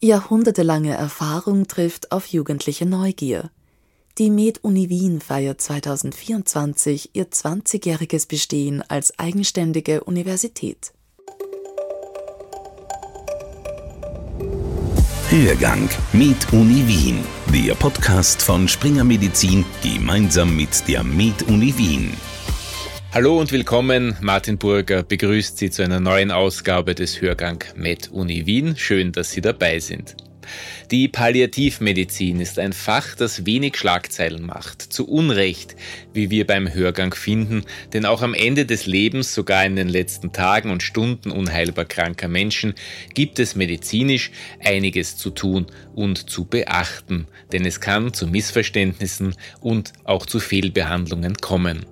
Jahrhundertelange Erfahrung trifft auf jugendliche Neugier. Die Med-Uni Wien feiert 2024 ihr 20-jähriges Bestehen als eigenständige Universität. Hörgang Med Uni Wien, der Podcast von Springer Medizin gemeinsam mit der Med Uni Wien. Hallo und willkommen. Martin Burger begrüßt Sie zu einer neuen Ausgabe des Hörgang Med Uni Wien. Schön, dass Sie dabei sind. Die Palliativmedizin ist ein Fach, das wenig Schlagzeilen macht. Zu Unrecht, wie wir beim Hörgang finden, denn auch am Ende des Lebens, sogar in den letzten Tagen und Stunden unheilbar kranker Menschen, gibt es medizinisch einiges zu tun und zu beachten, denn es kann zu Missverständnissen und auch zu Fehlbehandlungen kommen.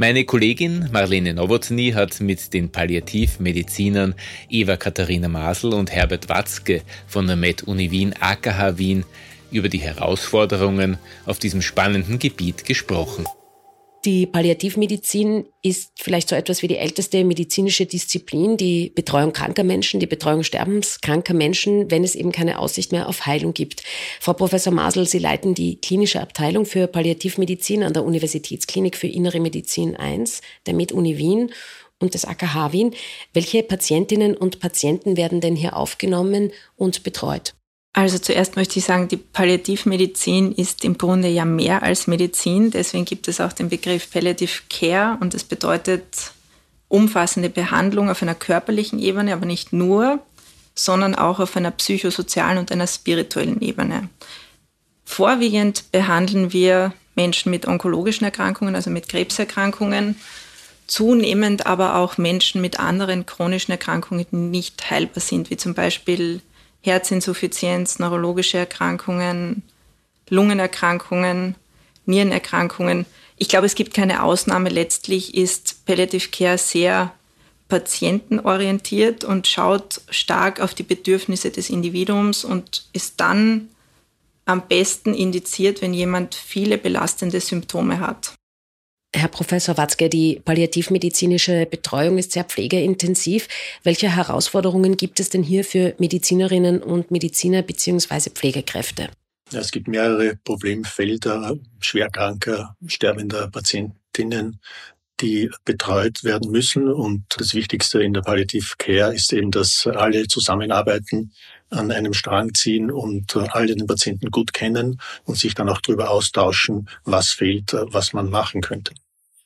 Meine Kollegin Marlene Nowotny hat mit den Palliativmedizinern Eva Katharina Masel und Herbert Watzke von der Med-Uni Wien AKH Wien über die Herausforderungen auf diesem spannenden Gebiet gesprochen. Die Palliativmedizin ist vielleicht so etwas wie die älteste medizinische Disziplin, die Betreuung kranker Menschen, die Betreuung sterbenskranker Menschen, wenn es eben keine Aussicht mehr auf Heilung gibt. Frau Professor Masel, Sie leiten die klinische Abteilung für Palliativmedizin an der Universitätsklinik für Innere Medizin 1 der Med-Uni Wien und des AKH Wien. Welche Patientinnen und Patienten werden denn hier aufgenommen und betreut? Also zuerst möchte ich sagen, die Palliativmedizin ist im Grunde ja mehr als Medizin. Deswegen gibt es auch den Begriff Palliative Care und das bedeutet umfassende Behandlung auf einer körperlichen Ebene, aber nicht nur, sondern auch auf einer psychosozialen und einer spirituellen Ebene. Vorwiegend behandeln wir Menschen mit onkologischen Erkrankungen, also mit Krebserkrankungen, zunehmend aber auch Menschen mit anderen chronischen Erkrankungen, die nicht heilbar sind, wie zum Beispiel Herzinsuffizienz, neurologische Erkrankungen, Lungenerkrankungen, Nierenerkrankungen. Ich glaube, es gibt keine Ausnahme. Letztlich ist Palliative Care sehr patientenorientiert und schaut stark auf die Bedürfnisse des Individuums und ist dann am besten indiziert, wenn jemand viele belastende Symptome hat. Herr Professor Watzke, die palliativmedizinische Betreuung ist sehr pflegeintensiv. Welche Herausforderungen gibt es denn hier für Medizinerinnen und Mediziner bzw. Pflegekräfte? Es gibt mehrere Problemfelder schwerkranker, sterbender Patientinnen, die betreut werden müssen. Und das Wichtigste in der Palliative Care ist eben, dass alle zusammenarbeiten, an einem Strang ziehen und alle den Patienten gut kennen und sich dann auch darüber austauschen, was fehlt, was man machen könnte.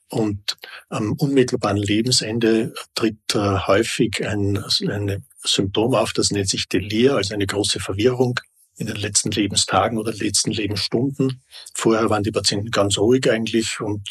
Und am unmittelbaren Lebensende tritt häufig ein, ein Symptom auf, das nennt sich Delir, also eine große Verwirrung in den letzten Lebenstagen oder letzten Lebensstunden. Vorher waren die Patienten ganz ruhig eigentlich und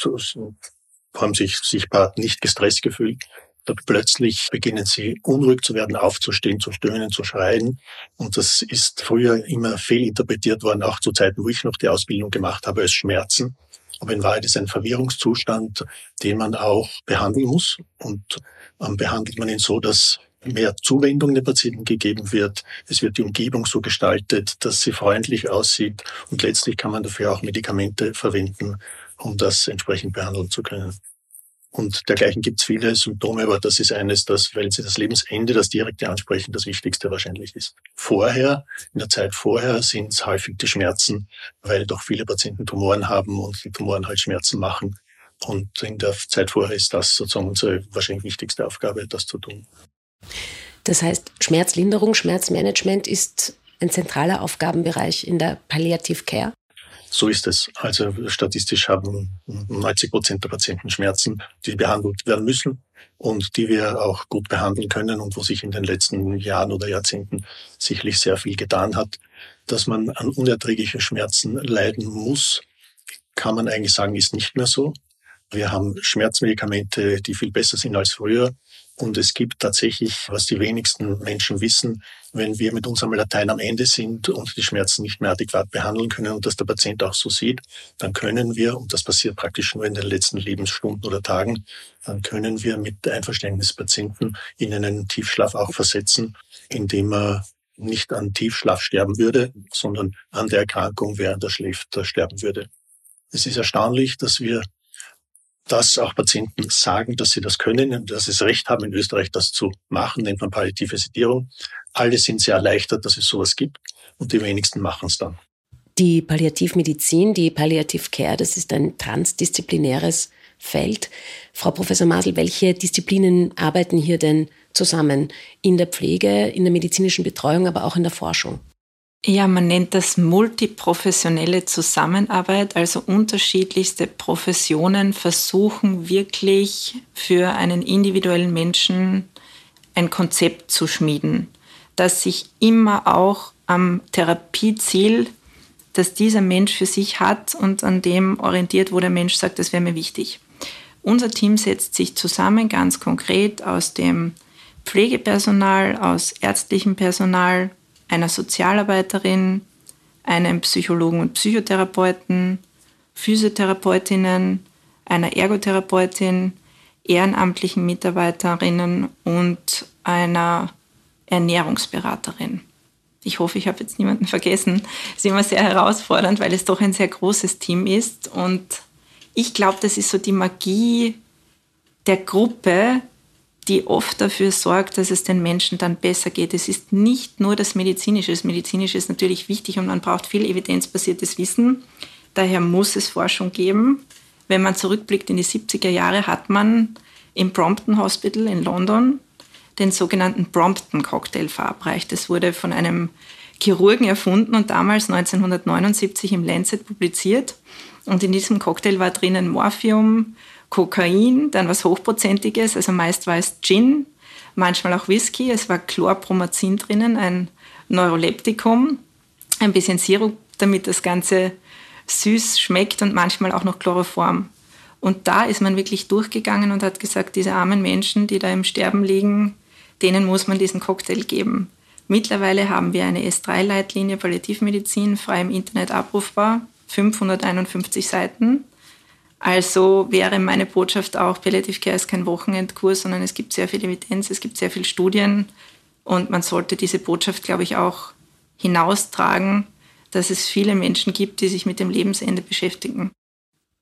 haben sich sichtbar nicht gestresst gefühlt. Da plötzlich beginnen sie unruhig zu werden, aufzustehen, zu stöhnen, zu schreien. Und das ist früher immer fehlinterpretiert worden, auch zu Zeiten, wo ich noch die Ausbildung gemacht habe, als Schmerzen. Aber in Wahrheit ist ein Verwirrungszustand, den man auch behandeln muss. Und ähm, behandelt man ihn so, dass mehr Zuwendung den Patienten gegeben wird. Es wird die Umgebung so gestaltet, dass sie freundlich aussieht. Und letztlich kann man dafür auch Medikamente verwenden, um das entsprechend behandeln zu können. Und dergleichen gibt es viele Symptome, aber das ist eines, das, weil sie das Lebensende, das direkte Ansprechen, das Wichtigste wahrscheinlich ist. Vorher, in der Zeit vorher, sind es häufig die Schmerzen, weil doch viele Patienten Tumoren haben und die Tumoren halt Schmerzen machen. Und in der Zeit vorher ist das sozusagen unsere wahrscheinlich wichtigste Aufgabe, das zu tun. Das heißt, Schmerzlinderung, Schmerzmanagement ist ein zentraler Aufgabenbereich in der Palliative Care? So ist es. Also statistisch haben 90 Prozent der Patienten Schmerzen, die behandelt werden müssen und die wir auch gut behandeln können und wo sich in den letzten Jahren oder Jahrzehnten sicherlich sehr viel getan hat. Dass man an unerträglichen Schmerzen leiden muss, kann man eigentlich sagen, ist nicht mehr so. Wir haben Schmerzmedikamente, die viel besser sind als früher. Und es gibt tatsächlich, was die wenigsten Menschen wissen, wenn wir mit unserem Latein am Ende sind und die Schmerzen nicht mehr adäquat behandeln können und das der Patient auch so sieht, dann können wir, und das passiert praktisch nur in den letzten Lebensstunden oder Tagen, dann können wir mit Einverständnis Patienten in einen Tiefschlaf auch versetzen, indem er nicht an Tiefschlaf sterben würde, sondern an der Erkrankung, während er schläft, sterben würde. Es ist erstaunlich, dass wir dass auch Patienten sagen, dass sie das können und dass sie das Recht haben, in Österreich das zu machen, nennt man palliative Sedierung. Alle sind sehr erleichtert, dass es sowas gibt und die wenigsten machen es dann. Die Palliativmedizin, die Palliative Care, das ist ein transdisziplinäres Feld. Frau Professor Masel, welche Disziplinen arbeiten hier denn zusammen? In der Pflege, in der medizinischen Betreuung, aber auch in der Forschung? Ja, man nennt das multiprofessionelle Zusammenarbeit, also unterschiedlichste Professionen versuchen wirklich für einen individuellen Menschen ein Konzept zu schmieden, das sich immer auch am Therapieziel, das dieser Mensch für sich hat und an dem orientiert, wo der Mensch sagt, das wäre mir wichtig. Unser Team setzt sich zusammen ganz konkret aus dem Pflegepersonal, aus ärztlichem Personal, einer Sozialarbeiterin, einem Psychologen und Psychotherapeuten, Physiotherapeutinnen, einer Ergotherapeutin, ehrenamtlichen Mitarbeiterinnen und einer Ernährungsberaterin. Ich hoffe, ich habe jetzt niemanden vergessen. Es ist immer sehr herausfordernd, weil es doch ein sehr großes Team ist. Und ich glaube, das ist so die Magie der Gruppe, die oft dafür sorgt, dass es den Menschen dann besser geht. Es ist nicht nur das Medizinische. Das Medizinische ist natürlich wichtig und man braucht viel evidenzbasiertes Wissen. Daher muss es Forschung geben. Wenn man zurückblickt in die 70er Jahre, hat man im Brompton Hospital in London den sogenannten Brompton Cocktail verabreicht. Das wurde von einem Chirurgen erfunden und damals 1979 im Lancet publiziert. Und in diesem Cocktail war drinnen Morphium, Kokain, dann was Hochprozentiges, also meist war es Gin, manchmal auch Whisky. Es war Chlorpromazin drinnen, ein Neuroleptikum, ein bisschen Sirup, damit das Ganze süß schmeckt und manchmal auch noch Chloroform. Und da ist man wirklich durchgegangen und hat gesagt, diese armen Menschen, die da im Sterben liegen, denen muss man diesen Cocktail geben. Mittlerweile haben wir eine S3-Leitlinie Palliativmedizin frei im Internet abrufbar, 551 Seiten. Also wäre meine Botschaft auch, Palliative Care ist kein Wochenendkurs, sondern es gibt sehr viel Evidenz, es gibt sehr viele Studien und man sollte diese Botschaft, glaube ich, auch hinaustragen, dass es viele Menschen gibt, die sich mit dem Lebensende beschäftigen.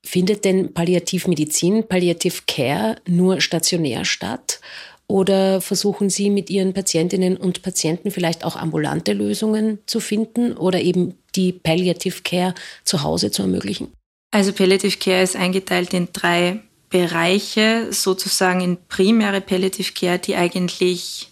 Findet denn Palliativmedizin, Palliative Care nur stationär statt? Oder versuchen Sie mit Ihren Patientinnen und Patienten vielleicht auch ambulante Lösungen zu finden oder eben die Palliative Care zu Hause zu ermöglichen? Also Palliative Care ist eingeteilt in drei Bereiche, sozusagen in primäre Palliative Care, die eigentlich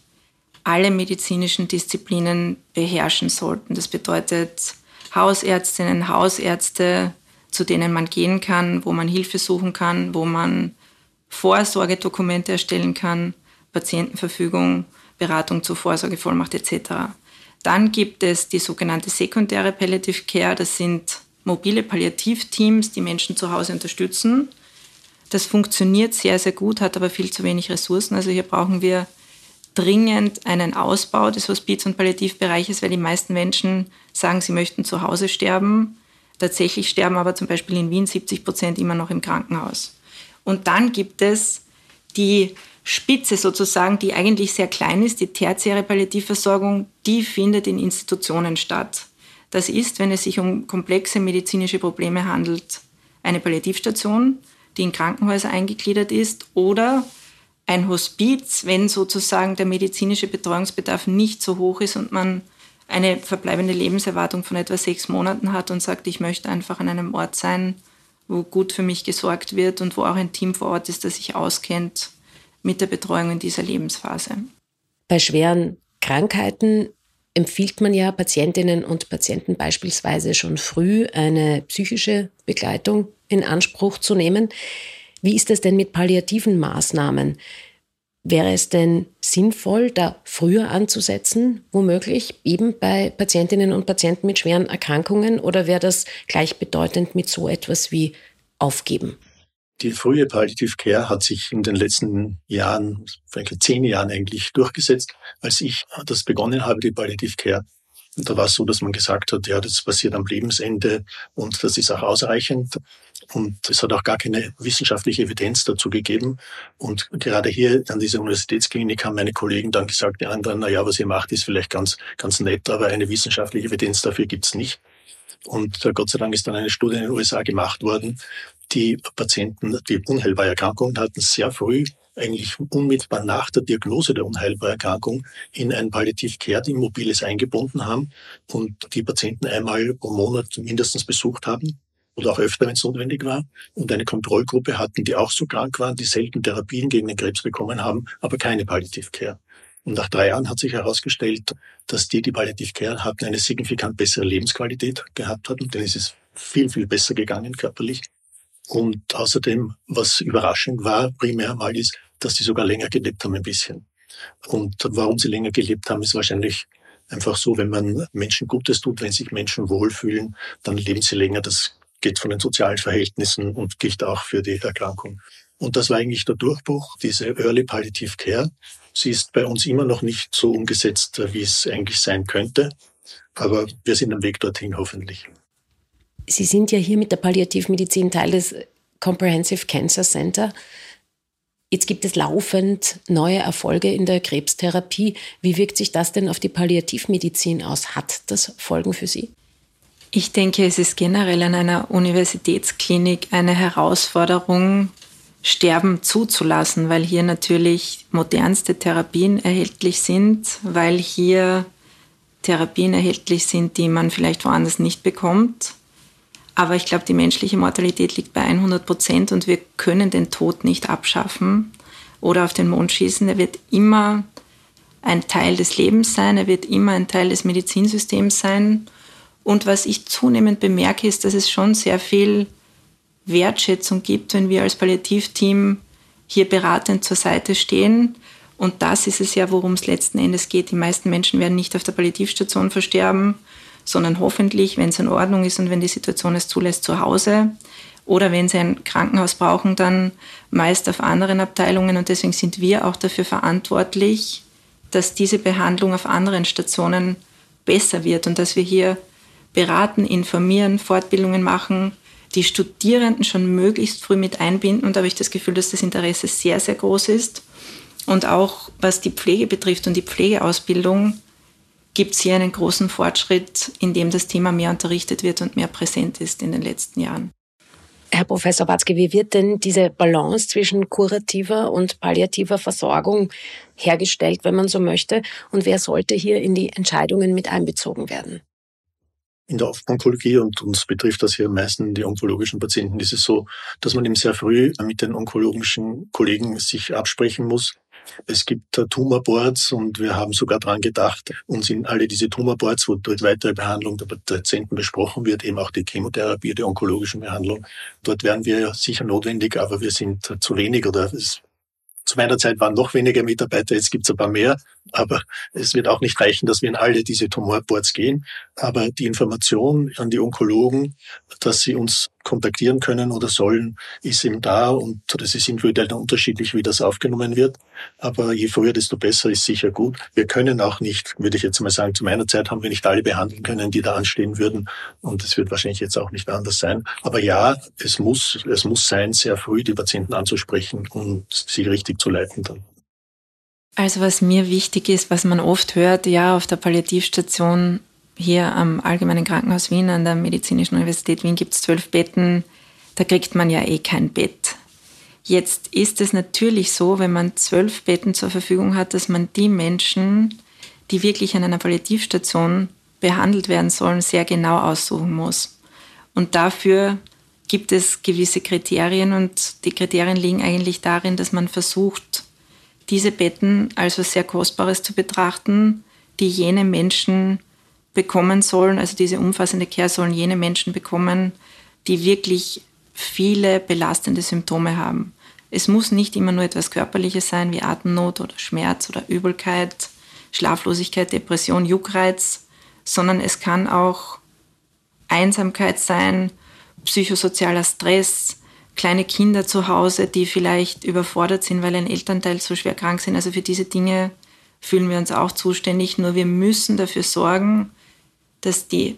alle medizinischen Disziplinen beherrschen sollten. Das bedeutet Hausärztinnen, Hausärzte, zu denen man gehen kann, wo man Hilfe suchen kann, wo man Vorsorgedokumente erstellen kann, Patientenverfügung, Beratung zur Vorsorgevollmacht etc. Dann gibt es die sogenannte sekundäre Palliative Care, das sind mobile Palliativteams, die Menschen zu Hause unterstützen. Das funktioniert sehr, sehr gut, hat aber viel zu wenig Ressourcen. Also hier brauchen wir dringend einen Ausbau des Hospiz- und Palliativbereiches, weil die meisten Menschen sagen, sie möchten zu Hause sterben. Tatsächlich sterben aber zum Beispiel in Wien 70 Prozent immer noch im Krankenhaus. Und dann gibt es die Spitze sozusagen, die eigentlich sehr klein ist, die tertiäre Palliativversorgung, die findet in Institutionen statt. Das ist, wenn es sich um komplexe medizinische Probleme handelt, eine Palliativstation, die in Krankenhäuser eingegliedert ist, oder ein Hospiz, wenn sozusagen der medizinische Betreuungsbedarf nicht so hoch ist und man eine verbleibende Lebenserwartung von etwa sechs Monaten hat und sagt, ich möchte einfach an einem Ort sein, wo gut für mich gesorgt wird und wo auch ein Team vor Ort ist, das sich auskennt mit der Betreuung in dieser Lebensphase. Bei schweren Krankheiten empfiehlt man ja Patientinnen und Patienten beispielsweise schon früh eine psychische Begleitung in Anspruch zu nehmen. Wie ist es denn mit palliativen Maßnahmen? Wäre es denn sinnvoll, da früher anzusetzen, womöglich eben bei Patientinnen und Patienten mit schweren Erkrankungen, oder wäre das gleichbedeutend mit so etwas wie Aufgeben? Die frühe Palliative Care hat sich in den letzten Jahren, vielleicht zehn Jahren eigentlich durchgesetzt. Als ich das begonnen habe, die Palliative Care, da war es so, dass man gesagt hat, ja, das passiert am Lebensende und das ist auch ausreichend. Und es hat auch gar keine wissenschaftliche Evidenz dazu gegeben. Und gerade hier an dieser Universitätsklinik haben meine Kollegen dann gesagt, die anderen, na ja, was ihr macht, ist vielleicht ganz, ganz nett, aber eine wissenschaftliche Evidenz dafür gibt's nicht. Und äh, Gott sei Dank ist dann eine Studie in den USA gemacht worden. Die Patienten, die unheilbare Erkrankungen hatten, sehr früh eigentlich unmittelbar nach der Diagnose der unheilbaren Erkrankung in ein Palliativ-Care-Team mobiles eingebunden haben und die Patienten einmal pro Monat mindestens besucht haben oder auch öfter, wenn es notwendig war, und eine Kontrollgruppe hatten, die auch so krank waren, die selten Therapien gegen den Krebs bekommen haben, aber keine Palliativ-Care. Und nach drei Jahren hat sich herausgestellt, dass die, die Palliativ Care hatten, eine signifikant bessere Lebensqualität gehabt hatten, denn es ist viel, viel besser gegangen körperlich. Und außerdem, was überraschend war, primär mal ist, dass die sogar länger gelebt haben ein bisschen. Und warum sie länger gelebt haben, ist wahrscheinlich einfach so, wenn man Menschen Gutes tut, wenn sich Menschen wohlfühlen, dann leben sie länger. Das geht von den sozialen Verhältnissen und gilt auch für die Erkrankung. Und das war eigentlich der Durchbruch, diese Early Palliative Care. Sie ist bei uns immer noch nicht so umgesetzt, wie es eigentlich sein könnte. Aber wir sind am Weg dorthin hoffentlich. Sie sind ja hier mit der Palliativmedizin Teil des Comprehensive Cancer Center. Jetzt gibt es laufend neue Erfolge in der Krebstherapie. Wie wirkt sich das denn auf die Palliativmedizin aus? Hat das Folgen für Sie? Ich denke, es ist generell an einer Universitätsklinik eine Herausforderung, Sterben zuzulassen, weil hier natürlich modernste Therapien erhältlich sind, weil hier Therapien erhältlich sind, die man vielleicht woanders nicht bekommt. Aber ich glaube, die menschliche Mortalität liegt bei 100 Prozent und wir können den Tod nicht abschaffen oder auf den Mond schießen. Er wird immer ein Teil des Lebens sein, er wird immer ein Teil des Medizinsystems sein. Und was ich zunehmend bemerke, ist, dass es schon sehr viel Wertschätzung gibt, wenn wir als Palliativteam hier beratend zur Seite stehen. Und das ist es ja, worum es letzten Endes geht. Die meisten Menschen werden nicht auf der Palliativstation versterben, sondern hoffentlich, wenn es in Ordnung ist und wenn die Situation es zulässt, zu Hause. Oder wenn sie ein Krankenhaus brauchen, dann meist auf anderen Abteilungen. Und deswegen sind wir auch dafür verantwortlich, dass diese Behandlung auf anderen Stationen besser wird und dass wir hier beraten, informieren, Fortbildungen machen, die Studierenden schon möglichst früh mit einbinden. Und da habe ich das Gefühl, dass das Interesse sehr, sehr groß ist. Und auch was die Pflege betrifft und die Pflegeausbildung, gibt es hier einen großen Fortschritt, in dem das Thema mehr unterrichtet wird und mehr präsent ist in den letzten Jahren. Herr Professor Watzke, wie wird denn diese Balance zwischen kurativer und palliativer Versorgung hergestellt, wenn man so möchte? Und wer sollte hier in die Entscheidungen mit einbezogen werden? In der Onkologie, und uns betrifft das hier am meisten die onkologischen Patienten, ist es so, dass man eben sehr früh mit den onkologischen Kollegen sich absprechen muss. Es gibt Tumorboards und wir haben sogar daran gedacht, uns in alle diese Tumorboards, wo dort weitere Behandlung der Patienten besprochen wird, eben auch die Chemotherapie, die onkologischen Behandlung. Dort wären wir sicher notwendig, aber wir sind zu wenig oder es zu meiner Zeit waren noch weniger Mitarbeiter, jetzt gibt es ein paar mehr, aber es wird auch nicht reichen, dass wir in alle diese Tumorboards gehen. Aber die Information an die Onkologen, dass sie uns kontaktieren können oder sollen, ist eben da und das ist individuell unterschiedlich, wie das aufgenommen wird. Aber je früher, desto besser ist sicher gut. Wir können auch nicht, würde ich jetzt mal sagen, zu meiner Zeit haben wir nicht alle behandeln können, die da anstehen würden und es wird wahrscheinlich jetzt auch nicht anders sein. Aber ja, es muss, es muss sein, sehr früh die Patienten anzusprechen und sie richtig zu leiten dann. Also was mir wichtig ist, was man oft hört, ja, auf der Palliativstation hier am Allgemeinen Krankenhaus Wien an der Medizinischen Universität Wien gibt es zwölf Betten. Da kriegt man ja eh kein Bett. Jetzt ist es natürlich so, wenn man zwölf Betten zur Verfügung hat, dass man die Menschen, die wirklich an einer Palliativstation behandelt werden sollen, sehr genau aussuchen muss. Und dafür gibt es gewisse Kriterien und die Kriterien liegen eigentlich darin, dass man versucht, diese Betten als was sehr Kostbares zu betrachten, die jene Menschen bekommen sollen, also diese umfassende Care sollen jene Menschen bekommen, die wirklich viele belastende Symptome haben. Es muss nicht immer nur etwas Körperliches sein, wie Atemnot oder Schmerz oder Übelkeit, Schlaflosigkeit, Depression, Juckreiz, sondern es kann auch Einsamkeit sein, psychosozialer Stress, kleine Kinder zu Hause, die vielleicht überfordert sind, weil ein Elternteil so schwer krank sind. Also für diese Dinge fühlen wir uns auch zuständig. Nur wir müssen dafür sorgen, dass die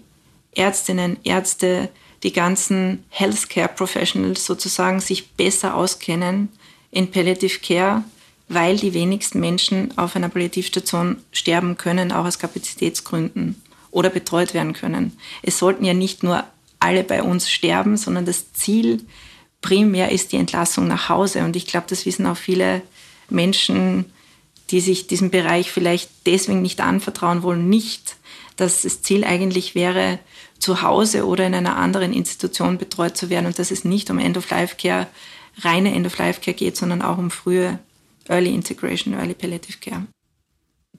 Ärztinnen, Ärzte, die ganzen Healthcare Professionals sozusagen sich besser auskennen in Palliative Care, weil die wenigsten Menschen auf einer Palliativstation sterben können, auch aus Kapazitätsgründen. oder betreut werden können. Es sollten ja nicht nur alle bei uns sterben, sondern das Ziel primär ist die Entlassung nach Hause. Und ich glaube, das wissen auch viele Menschen, die sich diesem Bereich vielleicht deswegen nicht anvertrauen wollen, nicht, dass das Ziel eigentlich wäre, zu Hause oder in einer anderen Institution betreut zu werden und dass es nicht um End-of-Life-Care, reine End-of-Life-Care geht, sondern auch um frühe Early Integration, Early Palliative Care.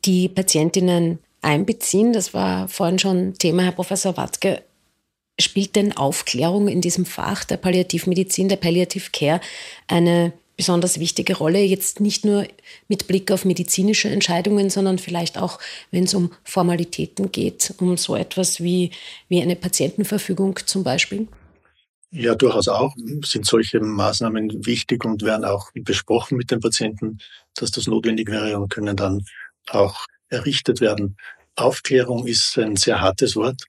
Die Patientinnen einbeziehen, das war vorhin schon Thema, Herr Professor Watzke. Spielt denn Aufklärung in diesem Fach der Palliativmedizin, der Palliative Care eine besonders wichtige Rolle, jetzt nicht nur mit Blick auf medizinische Entscheidungen, sondern vielleicht auch, wenn es um Formalitäten geht, um so etwas wie, wie eine Patientenverfügung zum Beispiel? Ja, durchaus auch sind solche Maßnahmen wichtig und werden auch besprochen mit den Patienten, dass das notwendig wäre und können dann auch errichtet werden. Aufklärung ist ein sehr hartes Wort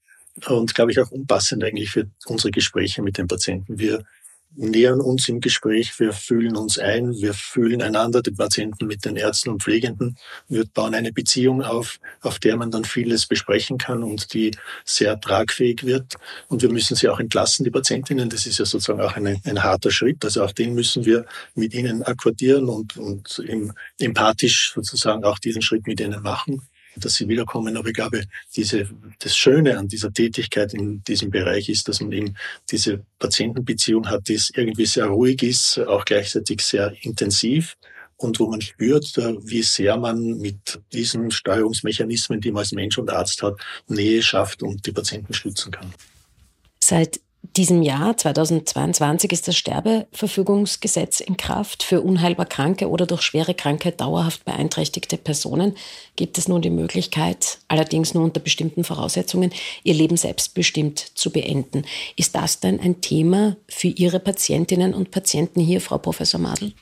und, glaube ich, auch unpassend eigentlich für unsere Gespräche mit den Patienten. Wir nähern uns im Gespräch, wir fühlen uns ein, wir fühlen einander, die Patienten mit den Ärzten und Pflegenden. Wir bauen eine Beziehung auf, auf der man dann vieles besprechen kann und die sehr tragfähig wird. Und wir müssen sie auch entlassen, die Patientinnen. Das ist ja sozusagen auch eine, ein harter Schritt. Also auch den müssen wir mit ihnen akkordieren und, und empathisch sozusagen auch diesen Schritt mit ihnen machen dass sie wiederkommen. Aber ich glaube, diese, das Schöne an dieser Tätigkeit in diesem Bereich ist, dass man eben diese Patientenbeziehung hat, die irgendwie sehr ruhig ist, auch gleichzeitig sehr intensiv und wo man spürt, wie sehr man mit diesen Steuerungsmechanismen, die man als Mensch und Arzt hat, Nähe schafft und die Patienten schützen kann. Seit diesem Jahr, 2022, ist das Sterbeverfügungsgesetz in Kraft. Für unheilbar kranke oder durch schwere Krankheit dauerhaft beeinträchtigte Personen gibt es nun die Möglichkeit, allerdings nur unter bestimmten Voraussetzungen, ihr Leben selbstbestimmt zu beenden. Ist das denn ein Thema für Ihre Patientinnen und Patienten hier, Frau Professor Madl?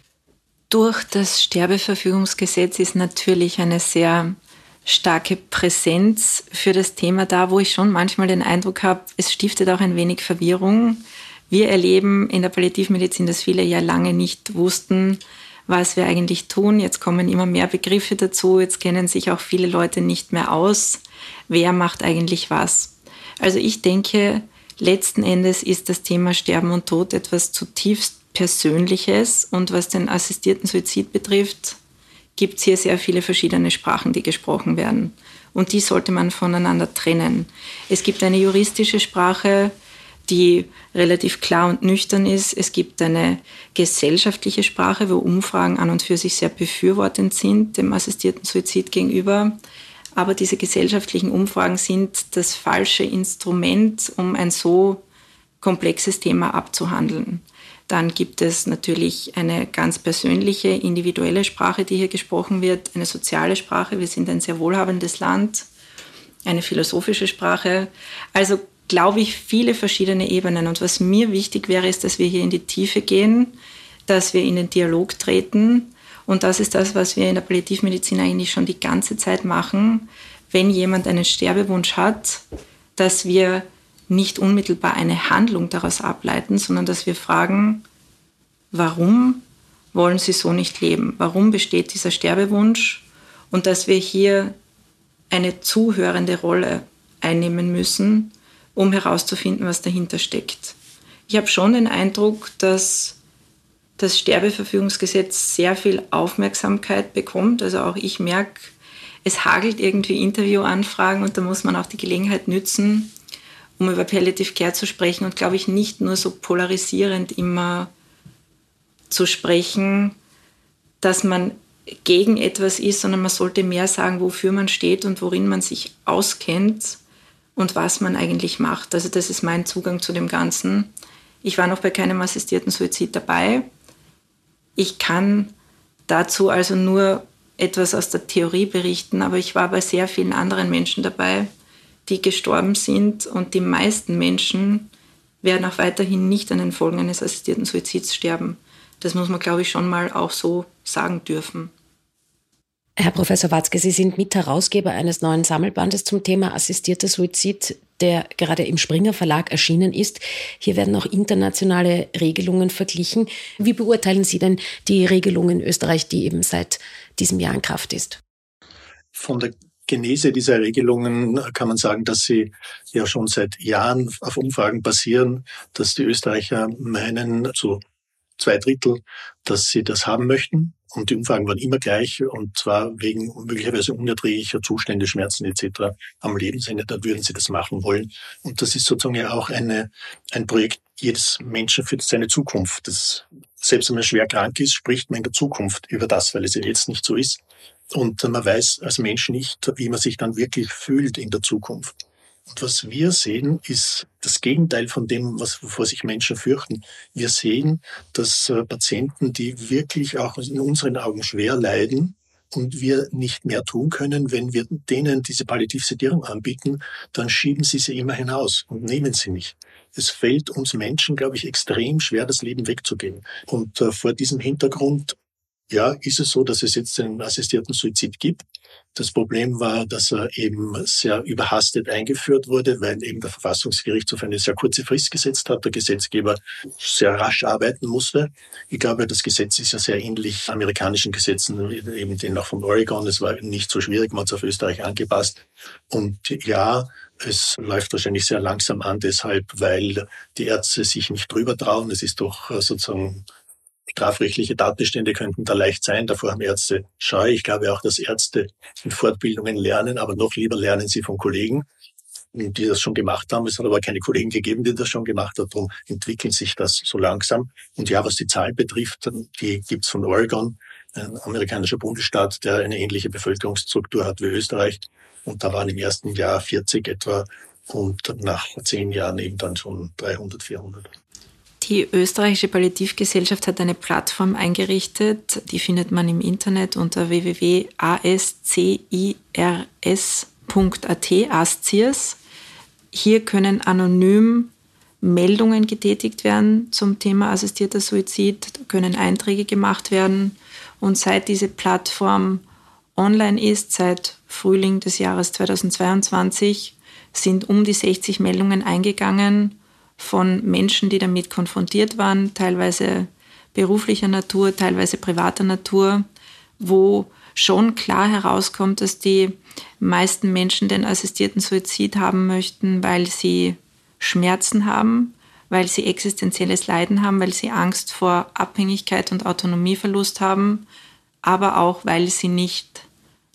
Durch das Sterbeverfügungsgesetz ist natürlich eine sehr starke Präsenz für das Thema da, wo ich schon manchmal den Eindruck habe, es stiftet auch ein wenig Verwirrung. Wir erleben in der Palliativmedizin, dass viele ja lange nicht wussten, was wir eigentlich tun. Jetzt kommen immer mehr Begriffe dazu. Jetzt kennen sich auch viele Leute nicht mehr aus. Wer macht eigentlich was? Also ich denke, letzten Endes ist das Thema Sterben und Tod etwas zutiefst Persönliches. Und was den assistierten Suizid betrifft, gibt es hier sehr viele verschiedene Sprachen, die gesprochen werden. Und die sollte man voneinander trennen. Es gibt eine juristische Sprache, die relativ klar und nüchtern ist. Es gibt eine gesellschaftliche Sprache, wo Umfragen an und für sich sehr befürwortend sind dem assistierten Suizid gegenüber. Aber diese gesellschaftlichen Umfragen sind das falsche Instrument, um ein so komplexes Thema abzuhandeln. Dann gibt es natürlich eine ganz persönliche, individuelle Sprache, die hier gesprochen wird, eine soziale Sprache. Wir sind ein sehr wohlhabendes Land, eine philosophische Sprache. Also glaube ich, viele verschiedene Ebenen. Und was mir wichtig wäre, ist, dass wir hier in die Tiefe gehen, dass wir in den Dialog treten. Und das ist das, was wir in der Palliativmedizin eigentlich schon die ganze Zeit machen. Wenn jemand einen Sterbewunsch hat, dass wir nicht unmittelbar eine Handlung daraus ableiten, sondern dass wir fragen, warum wollen sie so nicht leben? Warum besteht dieser Sterbewunsch? Und dass wir hier eine zuhörende Rolle einnehmen müssen, um herauszufinden, was dahinter steckt. Ich habe schon den Eindruck, dass das Sterbeverfügungsgesetz sehr viel Aufmerksamkeit bekommt. Also auch ich merke, es hagelt irgendwie Interviewanfragen und da muss man auch die Gelegenheit nützen, um über Palliative Care zu sprechen und glaube ich nicht nur so polarisierend immer zu sprechen, dass man gegen etwas ist, sondern man sollte mehr sagen, wofür man steht und worin man sich auskennt und was man eigentlich macht. Also das ist mein Zugang zu dem Ganzen. Ich war noch bei keinem assistierten Suizid dabei. Ich kann dazu also nur etwas aus der Theorie berichten, aber ich war bei sehr vielen anderen Menschen dabei, die gestorben sind und die meisten Menschen werden auch weiterhin nicht an den Folgen eines assistierten Suizids sterben. Das muss man, glaube ich, schon mal auch so sagen dürfen. Herr Professor Watzke, Sie sind Mitherausgeber eines neuen Sammelbandes zum Thema assistierter Suizid, der gerade im Springer Verlag erschienen ist. Hier werden auch internationale Regelungen verglichen. Wie beurteilen Sie denn die Regelung in Österreich, die eben seit diesem Jahr in Kraft ist? Von der Genese dieser Regelungen kann man sagen, dass sie ja schon seit Jahren auf Umfragen basieren, dass die Österreicher meinen, zu zwei Drittel, dass sie das haben möchten. Und die Umfragen waren immer gleich, und zwar wegen möglicherweise unerträglicher Zustände, Schmerzen etc. am Lebensende, da würden sie das machen wollen. Und das ist sozusagen ja auch eine, ein Projekt jedes Menschen für seine Zukunft. Das, selbst wenn man schwer krank ist, spricht man in der Zukunft über das, weil es ja jetzt nicht so ist. Und man weiß als Mensch nicht, wie man sich dann wirklich fühlt in der Zukunft. Und was wir sehen, ist das Gegenteil von dem, was, wovor sich Menschen fürchten. Wir sehen, dass äh, Patienten, die wirklich auch in unseren Augen schwer leiden, und wir nicht mehr tun können, wenn wir denen diese Palliativsedierung anbieten, dann schieben sie sie immer hinaus und nehmen sie nicht. Es fällt uns Menschen, glaube ich, extrem schwer, das Leben wegzugeben. Und äh, vor diesem Hintergrund ja, ist es so, dass es jetzt einen assistierten Suizid gibt. Das Problem war, dass er eben sehr überhastet eingeführt wurde, weil eben der Verfassungsgerichtshof eine sehr kurze Frist gesetzt hat, der Gesetzgeber sehr rasch arbeiten musste. Ich glaube, das Gesetz ist ja sehr ähnlich amerikanischen Gesetzen, eben den auch von Oregon. Es war nicht so schwierig, man hat es auf Österreich angepasst. Und ja, es läuft wahrscheinlich sehr langsam an, deshalb, weil die Ärzte sich nicht drüber trauen. Es ist doch sozusagen Strafrechtliche Tatbestände könnten da leicht sein. Davor haben Ärzte Scheu. Ich glaube auch, dass Ärzte in Fortbildungen lernen, aber noch lieber lernen sie von Kollegen, die das schon gemacht haben. Es hat aber keine Kollegen gegeben, die das schon gemacht haben. Darum entwickelt sich das so langsam. Und ja, was die Zahlen betrifft, die gibt's von Oregon, ein amerikanischer Bundesstaat, der eine ähnliche Bevölkerungsstruktur hat wie Österreich. Und da waren im ersten Jahr 40 etwa und nach zehn Jahren eben dann schon 300, 400. Die österreichische Palliativgesellschaft hat eine Plattform eingerichtet, die findet man im Internet unter www.ascirs.at, ASCIRS. Hier können anonym Meldungen getätigt werden zum Thema assistierter Suizid, können Einträge gemacht werden. Und seit diese Plattform online ist, seit Frühling des Jahres 2022, sind um die 60 Meldungen eingegangen von Menschen, die damit konfrontiert waren, teilweise beruflicher Natur, teilweise privater Natur, wo schon klar herauskommt, dass die meisten Menschen den assistierten Suizid haben möchten, weil sie Schmerzen haben, weil sie existenzielles Leiden haben, weil sie Angst vor Abhängigkeit und Autonomieverlust haben, aber auch weil sie nicht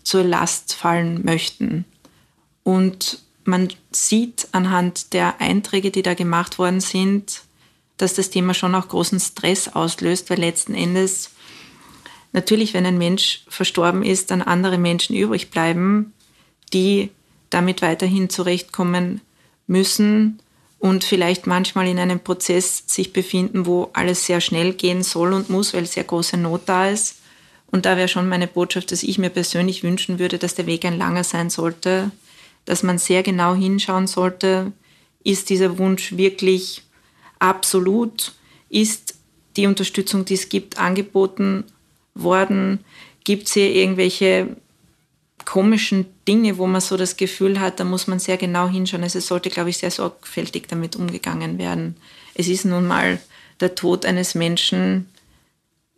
zur Last fallen möchten. Und man sieht anhand der Einträge, die da gemacht worden sind, dass das Thema schon auch großen Stress auslöst, weil letzten Endes natürlich, wenn ein Mensch verstorben ist, dann andere Menschen übrig bleiben, die damit weiterhin zurechtkommen müssen und vielleicht manchmal in einem Prozess sich befinden, wo alles sehr schnell gehen soll und muss, weil sehr große Not da ist. Und da wäre schon meine Botschaft, dass ich mir persönlich wünschen würde, dass der Weg ein langer sein sollte, dass man sehr genau hinschauen sollte, ist dieser Wunsch wirklich absolut, ist die Unterstützung, die es gibt, angeboten worden, gibt es hier irgendwelche komischen Dinge, wo man so das Gefühl hat, da muss man sehr genau hinschauen. Also es sollte, glaube ich, sehr sorgfältig damit umgegangen werden. Es ist nun mal der Tod eines Menschen,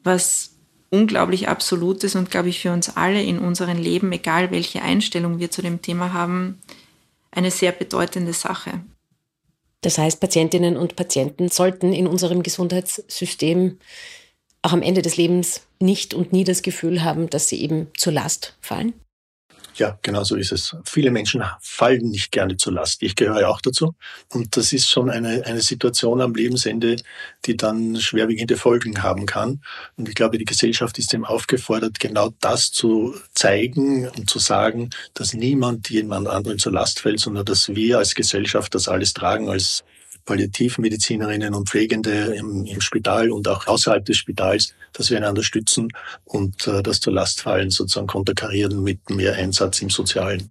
was unglaublich Absolutes und, glaube ich, für uns alle in unserem Leben, egal welche Einstellung wir zu dem Thema haben, eine sehr bedeutende Sache. Das heißt, Patientinnen und Patienten sollten in unserem Gesundheitssystem auch am Ende des Lebens nicht und nie das Gefühl haben, dass sie eben zur Last fallen? Ja, genau so ist es. Viele Menschen fallen nicht gerne zur Last. Ich gehöre auch dazu. Und das ist schon eine, eine Situation am Lebensende, die dann schwerwiegende Folgen haben kann. Und ich glaube, die Gesellschaft ist dem aufgefordert, genau das zu zeigen und zu sagen, dass niemand jemand anderen zur Last fällt, sondern dass wir als Gesellschaft das alles tragen, als Palliativmedizinerinnen und Pflegende im, im, Spital und auch außerhalb des Spitals, dass wir einander stützen und äh, das zur Lastfallen sozusagen konterkarieren mit mehr Einsatz im Sozialen.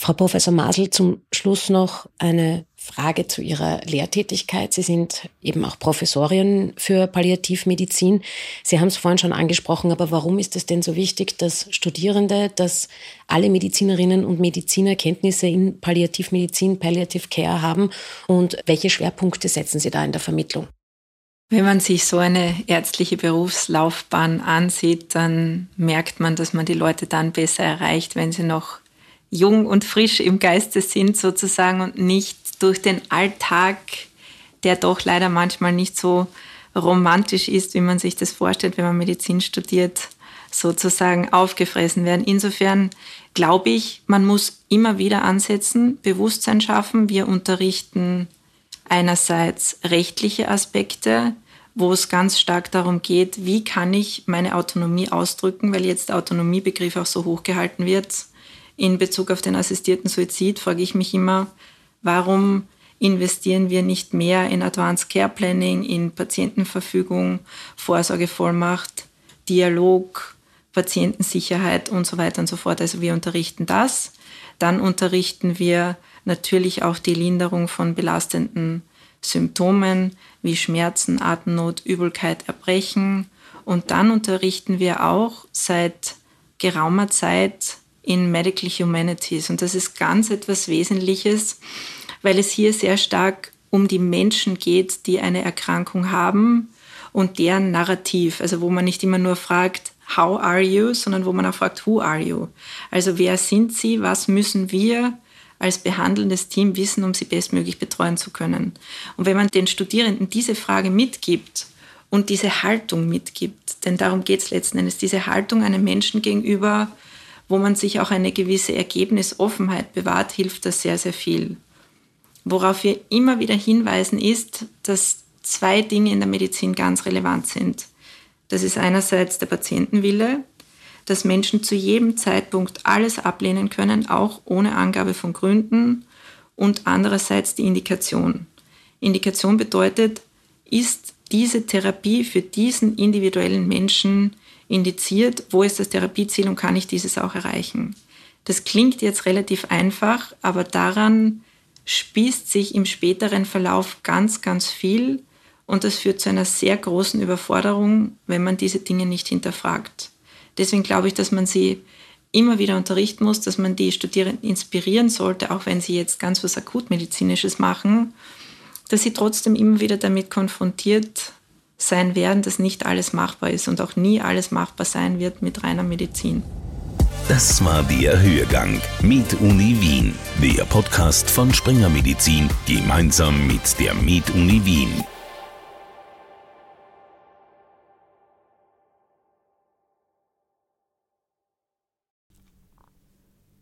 Frau Professor Masel, zum Schluss noch eine Frage zu Ihrer Lehrtätigkeit. Sie sind eben auch Professorin für Palliativmedizin. Sie haben es vorhin schon angesprochen, aber warum ist es denn so wichtig, dass Studierende, dass alle Medizinerinnen und Mediziner Kenntnisse in Palliativmedizin, Palliative Care haben und welche Schwerpunkte setzen Sie da in der Vermittlung? Wenn man sich so eine ärztliche Berufslaufbahn ansieht, dann merkt man, dass man die Leute dann besser erreicht, wenn sie noch jung und frisch im Geiste sind sozusagen und nicht durch den Alltag, der doch leider manchmal nicht so romantisch ist, wie man sich das vorstellt, wenn man Medizin studiert, sozusagen aufgefressen werden. Insofern glaube ich, man muss immer wieder ansetzen, Bewusstsein schaffen. Wir unterrichten einerseits rechtliche Aspekte, wo es ganz stark darum geht, wie kann ich meine Autonomie ausdrücken, weil jetzt der Autonomiebegriff auch so hochgehalten wird. In Bezug auf den assistierten Suizid frage ich mich immer, warum investieren wir nicht mehr in Advanced Care Planning, in Patientenverfügung, Vorsorgevollmacht, Dialog, Patientensicherheit und so weiter und so fort. Also wir unterrichten das. Dann unterrichten wir natürlich auch die Linderung von belastenden Symptomen wie Schmerzen, Atemnot, Übelkeit, Erbrechen. Und dann unterrichten wir auch seit geraumer Zeit in Medical Humanities. Und das ist ganz etwas Wesentliches, weil es hier sehr stark um die Menschen geht, die eine Erkrankung haben und deren Narrativ. Also wo man nicht immer nur fragt, how are you, sondern wo man auch fragt, who are you? Also wer sind sie, was müssen wir als behandelndes Team wissen, um sie bestmöglich betreuen zu können. Und wenn man den Studierenden diese Frage mitgibt und diese Haltung mitgibt, denn darum geht es letzten Endes, diese Haltung einem Menschen gegenüber, wo man sich auch eine gewisse Ergebnisoffenheit bewahrt, hilft das sehr, sehr viel. Worauf wir immer wieder hinweisen ist, dass zwei Dinge in der Medizin ganz relevant sind. Das ist einerseits der Patientenwille, dass Menschen zu jedem Zeitpunkt alles ablehnen können, auch ohne Angabe von Gründen, und andererseits die Indikation. Indikation bedeutet, ist diese Therapie für diesen individuellen Menschen indiziert, wo ist das Therapieziel und kann ich dieses auch erreichen? Das klingt jetzt relativ einfach, aber daran spießt sich im späteren Verlauf ganz, ganz viel und das führt zu einer sehr großen Überforderung, wenn man diese Dinge nicht hinterfragt. Deswegen glaube ich, dass man sie immer wieder unterrichten muss, dass man die Studierenden inspirieren sollte, auch wenn sie jetzt ganz was Akutmedizinisches machen, dass sie trotzdem immer wieder damit konfrontiert sein werden, dass nicht alles machbar ist und auch nie alles machbar sein wird mit reiner Medizin. Das war der Hörgang mit Uni Wien, der Podcast von Springer Medizin gemeinsam mit der Med Uni Wien.